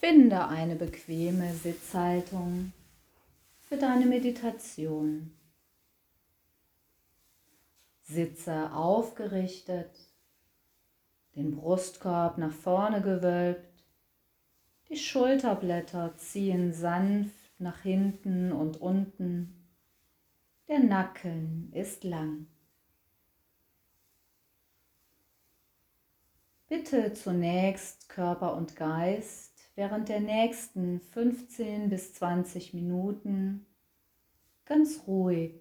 Finde eine bequeme Sitzhaltung für deine Meditation. Sitze aufgerichtet, den Brustkorb nach vorne gewölbt, die Schulterblätter ziehen sanft nach hinten und unten, der Nacken ist lang. Bitte zunächst Körper und Geist während der nächsten 15 bis 20 Minuten ganz ruhig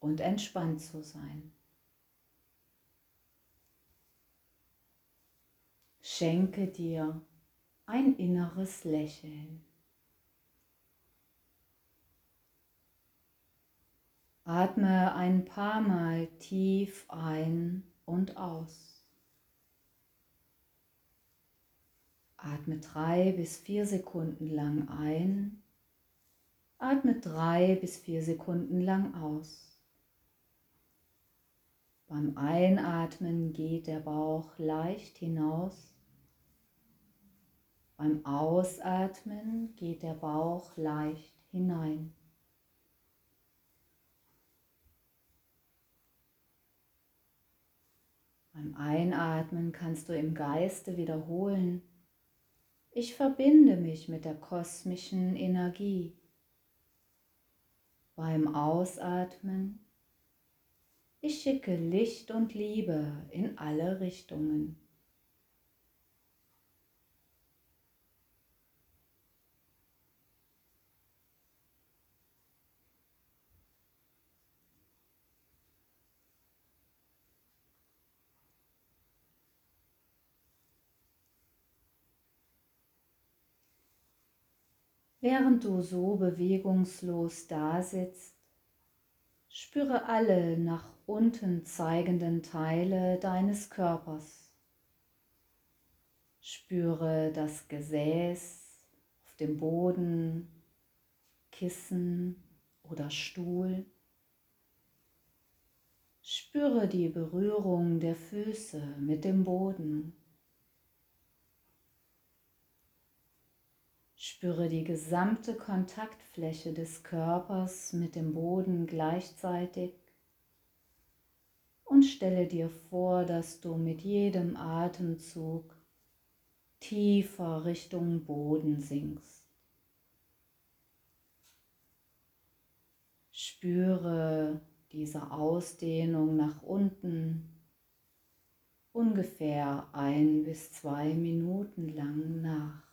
und entspannt zu sein. Schenke dir ein inneres Lächeln. Atme ein paar Mal tief ein und aus. Atme drei bis vier Sekunden lang ein. Atme drei bis vier Sekunden lang aus. Beim Einatmen geht der Bauch leicht hinaus. Beim Ausatmen geht der Bauch leicht hinein. Beim Einatmen kannst du im Geiste wiederholen, ich verbinde mich mit der kosmischen Energie. Beim Ausatmen, ich schicke Licht und Liebe in alle Richtungen. Während du so bewegungslos dasitzt, spüre alle nach unten zeigenden Teile deines Körpers. Spüre das Gesäß auf dem Boden, Kissen oder Stuhl. Spüre die Berührung der Füße mit dem Boden. Spüre die gesamte Kontaktfläche des Körpers mit dem Boden gleichzeitig und stelle dir vor, dass du mit jedem Atemzug tiefer Richtung Boden sinkst. Spüre diese Ausdehnung nach unten ungefähr ein bis zwei Minuten lang nach.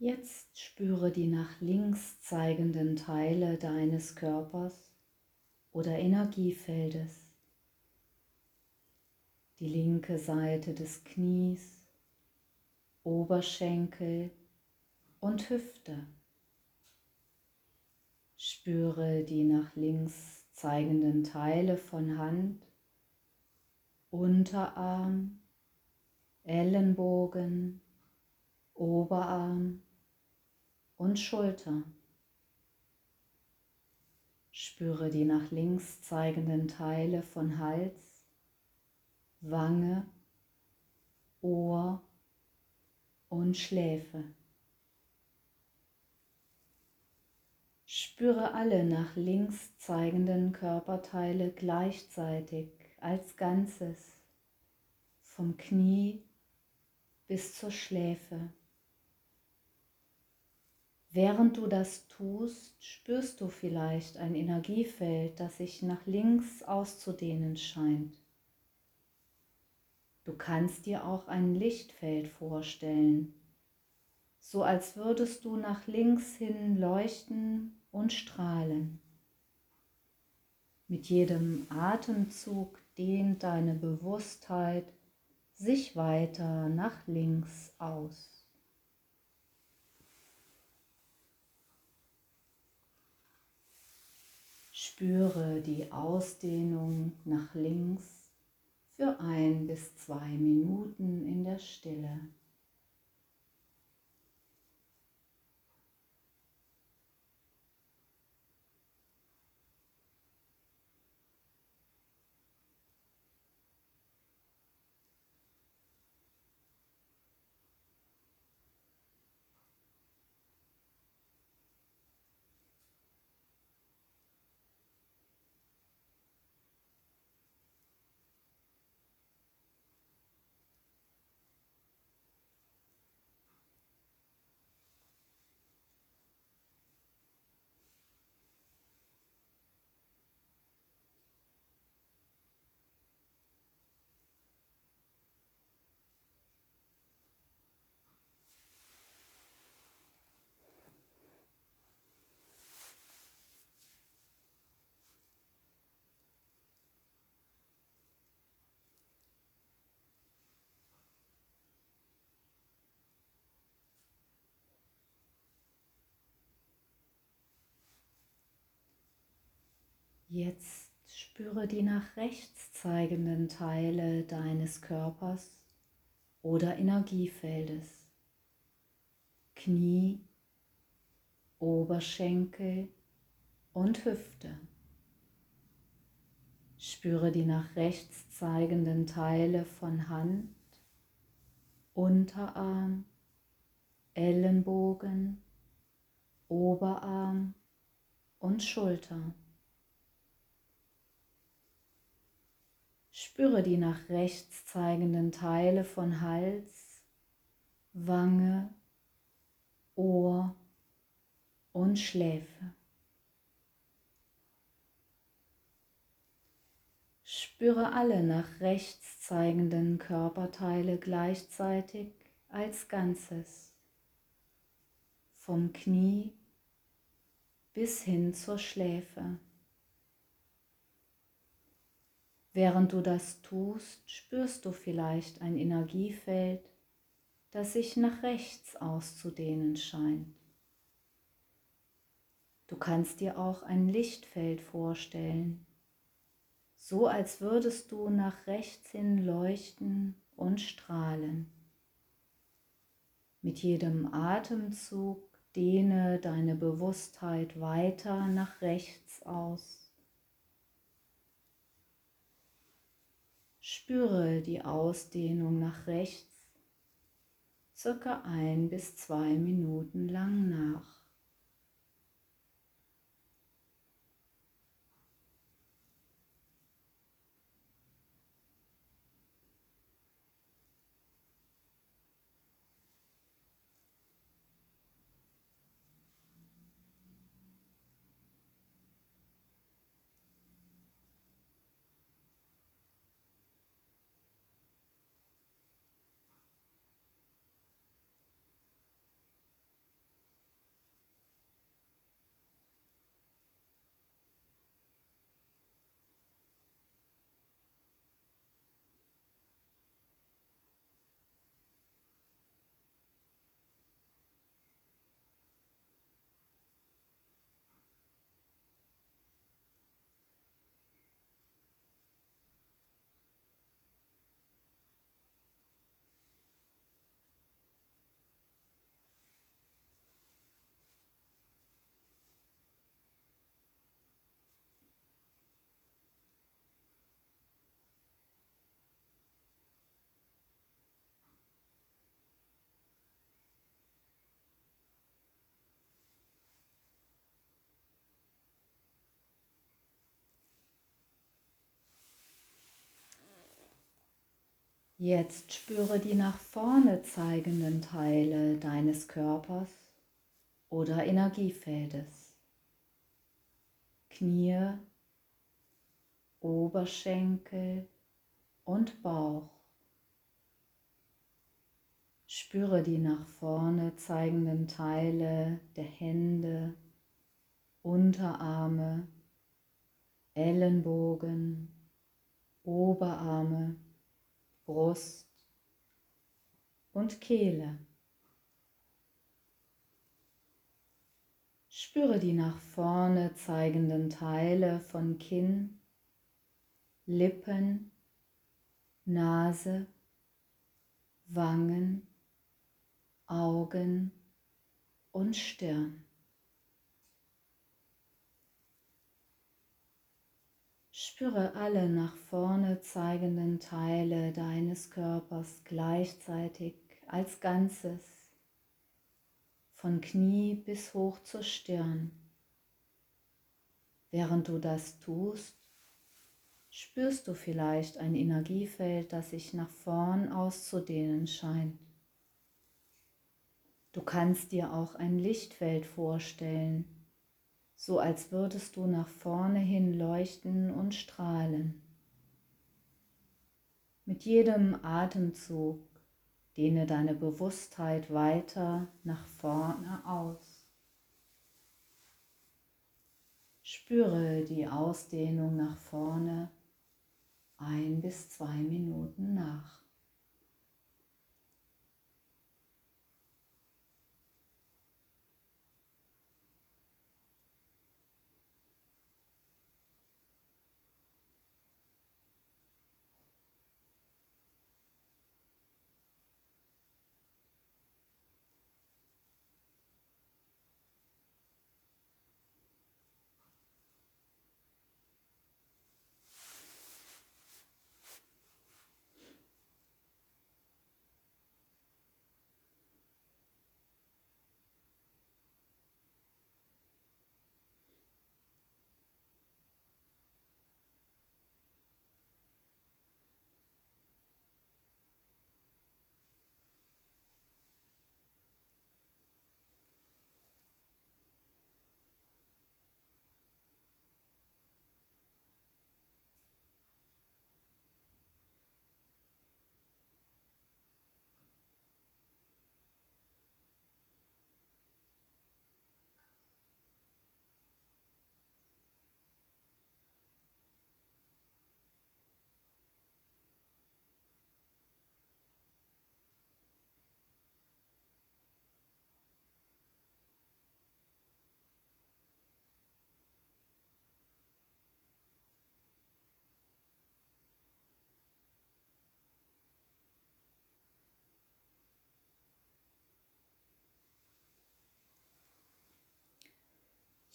Jetzt spüre die nach links zeigenden Teile deines Körpers oder Energiefeldes. Die linke Seite des Knies, Oberschenkel und Hüfte. Spüre die nach links zeigenden Teile von Hand, Unterarm, Ellenbogen, Oberarm Schulter. Spüre die nach links zeigenden Teile von Hals, Wange, Ohr und Schläfe. Spüre alle nach links zeigenden Körperteile gleichzeitig als Ganzes, vom Knie bis zur Schläfe. Während du das tust, spürst du vielleicht ein Energiefeld, das sich nach links auszudehnen scheint. Du kannst dir auch ein Lichtfeld vorstellen, so als würdest du nach links hin leuchten und strahlen. Mit jedem Atemzug dehnt deine Bewusstheit sich weiter nach links aus. Spüre die Ausdehnung nach links für ein bis zwei Minuten in der Stille. Jetzt spüre die nach rechts zeigenden Teile deines Körpers oder Energiefeldes. Knie, Oberschenkel und Hüfte. Spüre die nach rechts zeigenden Teile von Hand, Unterarm, Ellenbogen, Oberarm und Schulter. Spüre die nach rechts zeigenden Teile von Hals, Wange, Ohr und Schläfe. Spüre alle nach rechts zeigenden Körperteile gleichzeitig als Ganzes, vom Knie bis hin zur Schläfe. Während du das tust, spürst du vielleicht ein Energiefeld, das sich nach rechts auszudehnen scheint. Du kannst dir auch ein Lichtfeld vorstellen, so als würdest du nach rechts hin leuchten und strahlen. Mit jedem Atemzug dehne deine Bewusstheit weiter nach rechts aus. Spüre die Ausdehnung nach rechts circa ein bis zwei Minuten lang nach. Jetzt spüre die nach vorne zeigenden Teile deines Körpers oder Energiefeldes. Knie, Oberschenkel und Bauch. Spüre die nach vorne zeigenden Teile der Hände, Unterarme, Ellenbogen, Oberarme Brust und Kehle. Spüre die nach vorne zeigenden Teile von Kinn, Lippen, Nase, Wangen, Augen und Stirn. Spüre alle nach vorne zeigenden Teile deines Körpers gleichzeitig als Ganzes, von Knie bis hoch zur Stirn. Während du das tust, spürst du vielleicht ein Energiefeld, das sich nach vorn auszudehnen scheint. Du kannst dir auch ein Lichtfeld vorstellen, so als würdest du nach vorne hin leuchten und strahlen. Mit jedem Atemzug dehne deine Bewusstheit weiter nach vorne aus. Spüre die Ausdehnung nach vorne ein bis zwei Minuten nach.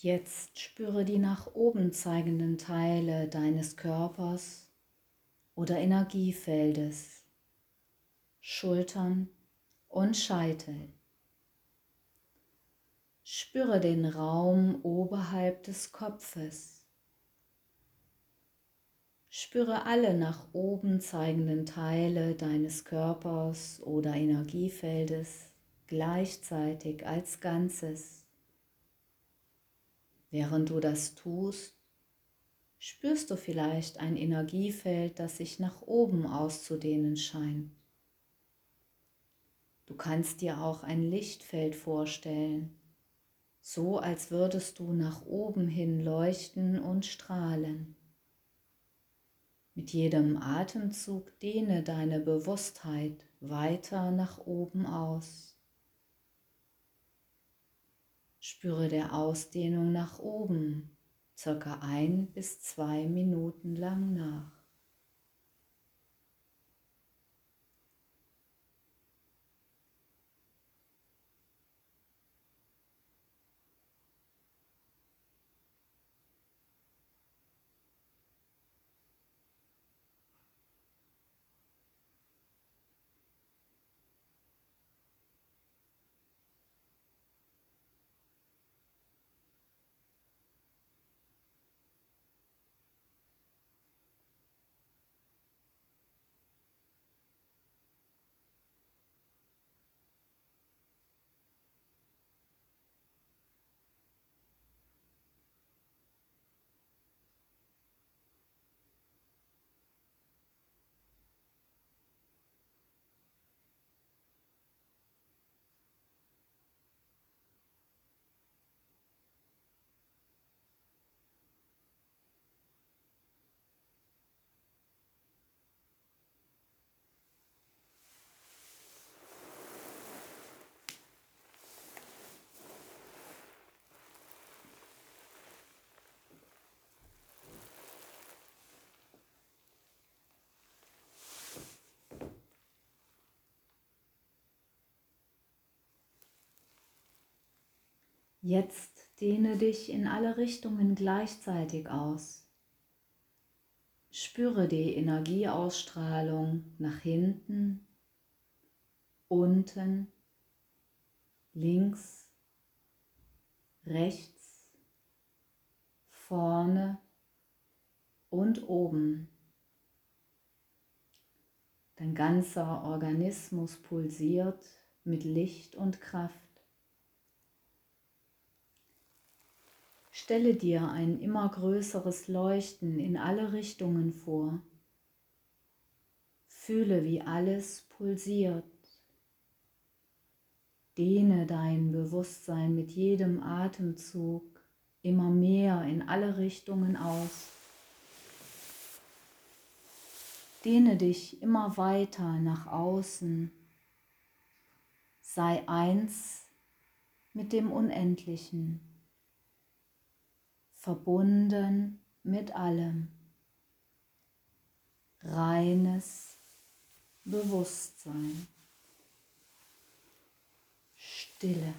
Jetzt spüre die nach oben zeigenden Teile deines Körpers oder Energiefeldes, Schultern und Scheitel. Spüre den Raum oberhalb des Kopfes. Spüre alle nach oben zeigenden Teile deines Körpers oder Energiefeldes gleichzeitig als Ganzes. Während du das tust, spürst du vielleicht ein Energiefeld, das sich nach oben auszudehnen scheint. Du kannst dir auch ein Lichtfeld vorstellen, so als würdest du nach oben hin leuchten und strahlen. Mit jedem Atemzug dehne deine Bewusstheit weiter nach oben aus. Spüre der Ausdehnung nach oben circa ein bis zwei Minuten lang nach. Jetzt dehne dich in alle Richtungen gleichzeitig aus. Spüre die Energieausstrahlung nach hinten, unten, links, rechts, vorne und oben. Dein ganzer Organismus pulsiert mit Licht und Kraft. Stelle dir ein immer größeres Leuchten in alle Richtungen vor. Fühle, wie alles pulsiert. Dehne dein Bewusstsein mit jedem Atemzug immer mehr in alle Richtungen aus. Dehne dich immer weiter nach außen. Sei eins mit dem Unendlichen verbunden mit allem. Reines Bewusstsein. Stille.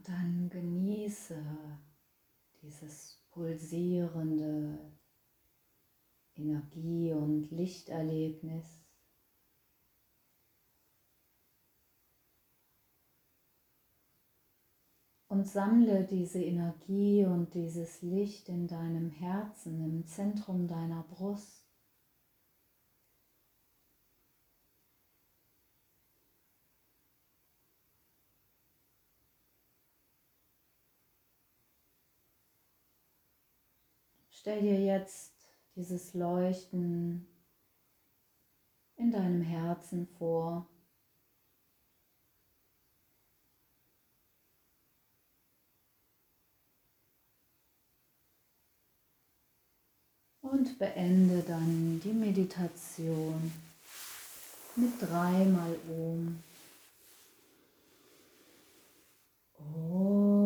Und dann genieße dieses pulsierende Energie- und Lichterlebnis. Und sammle diese Energie und dieses Licht in deinem Herzen, im Zentrum deiner Brust. Stell dir jetzt dieses Leuchten in deinem Herzen vor. Und beende dann die Meditation mit dreimal um. Oh.